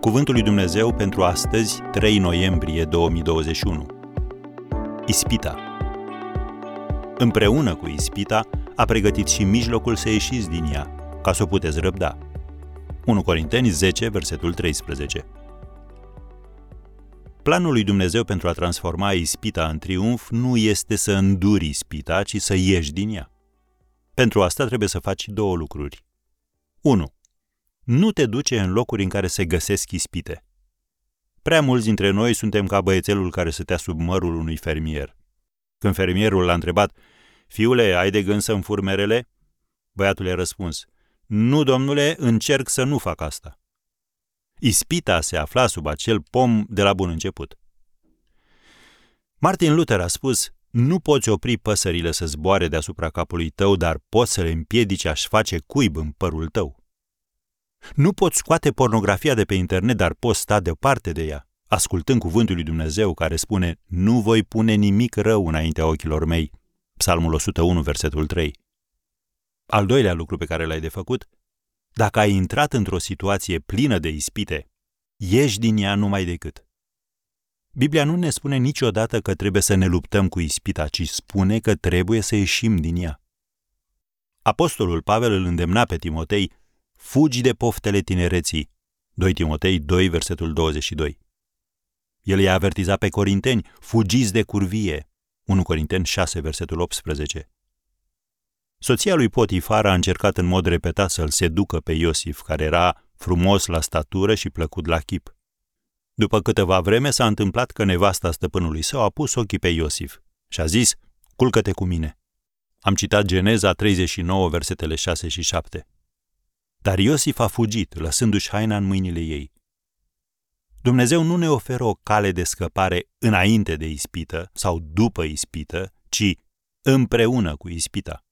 Cuvântul lui Dumnezeu pentru astăzi, 3 noiembrie 2021. Ispita. Împreună cu ispita, a pregătit și mijlocul să ieșiți din ea, ca să o puteți răbda. 1 Corinteni 10, versetul 13. Planul lui Dumnezeu pentru a transforma ispita în triumf nu este să înduri ispita, ci să ieși din ea. Pentru asta trebuie să faci două lucruri. 1 nu te duce în locuri în care se găsesc ispite. Prea mulți dintre noi suntem ca băiețelul care stătea sub mărul unui fermier. Când fermierul l-a întrebat, Fiule, ai de gând să furmerele? Băiatul i-a răspuns, Nu, domnule, încerc să nu fac asta. Ispita se afla sub acel pom de la bun început. Martin Luther a spus, nu poți opri păsările să zboare deasupra capului tău, dar poți să le împiedici a-și face cuib în părul tău. Nu poți scoate pornografia de pe internet, dar poți sta deoparte de ea, ascultând cuvântul lui Dumnezeu care spune Nu voi pune nimic rău înaintea ochilor mei. Psalmul 101, versetul 3. Al doilea lucru pe care l-ai de făcut, dacă ai intrat într-o situație plină de ispite, ieși din ea numai decât. Biblia nu ne spune niciodată că trebuie să ne luptăm cu ispita, ci spune că trebuie să ieșim din ea. Apostolul Pavel îl îndemna pe Timotei Fugi de poftele tinereții. 2 Timotei 2, versetul 22. El i-a avertizat pe corinteni, fugiți de curvie. 1 Corinteni 6, versetul 18. Soția lui Potifar a încercat în mod repetat să-l seducă pe Iosif, care era frumos la statură și plăcut la chip. După câteva vreme s-a întâmplat că nevasta stăpânului său a pus ochii pe Iosif și a zis, culcă-te cu mine. Am citat Geneza 39, versetele 6 și 7. Dar Iosif a fugit, lăsându-și haina în mâinile ei. Dumnezeu nu ne oferă o cale de scăpare înainte de ispită sau după ispită, ci împreună cu ispita.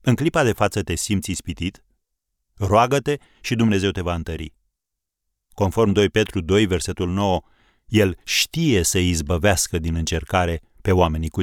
În clipa de față te simți ispitit? Roagă-te și Dumnezeu te va întări. Conform 2 Petru 2, versetul 9, El știe să izbăvească din încercare pe oamenii cu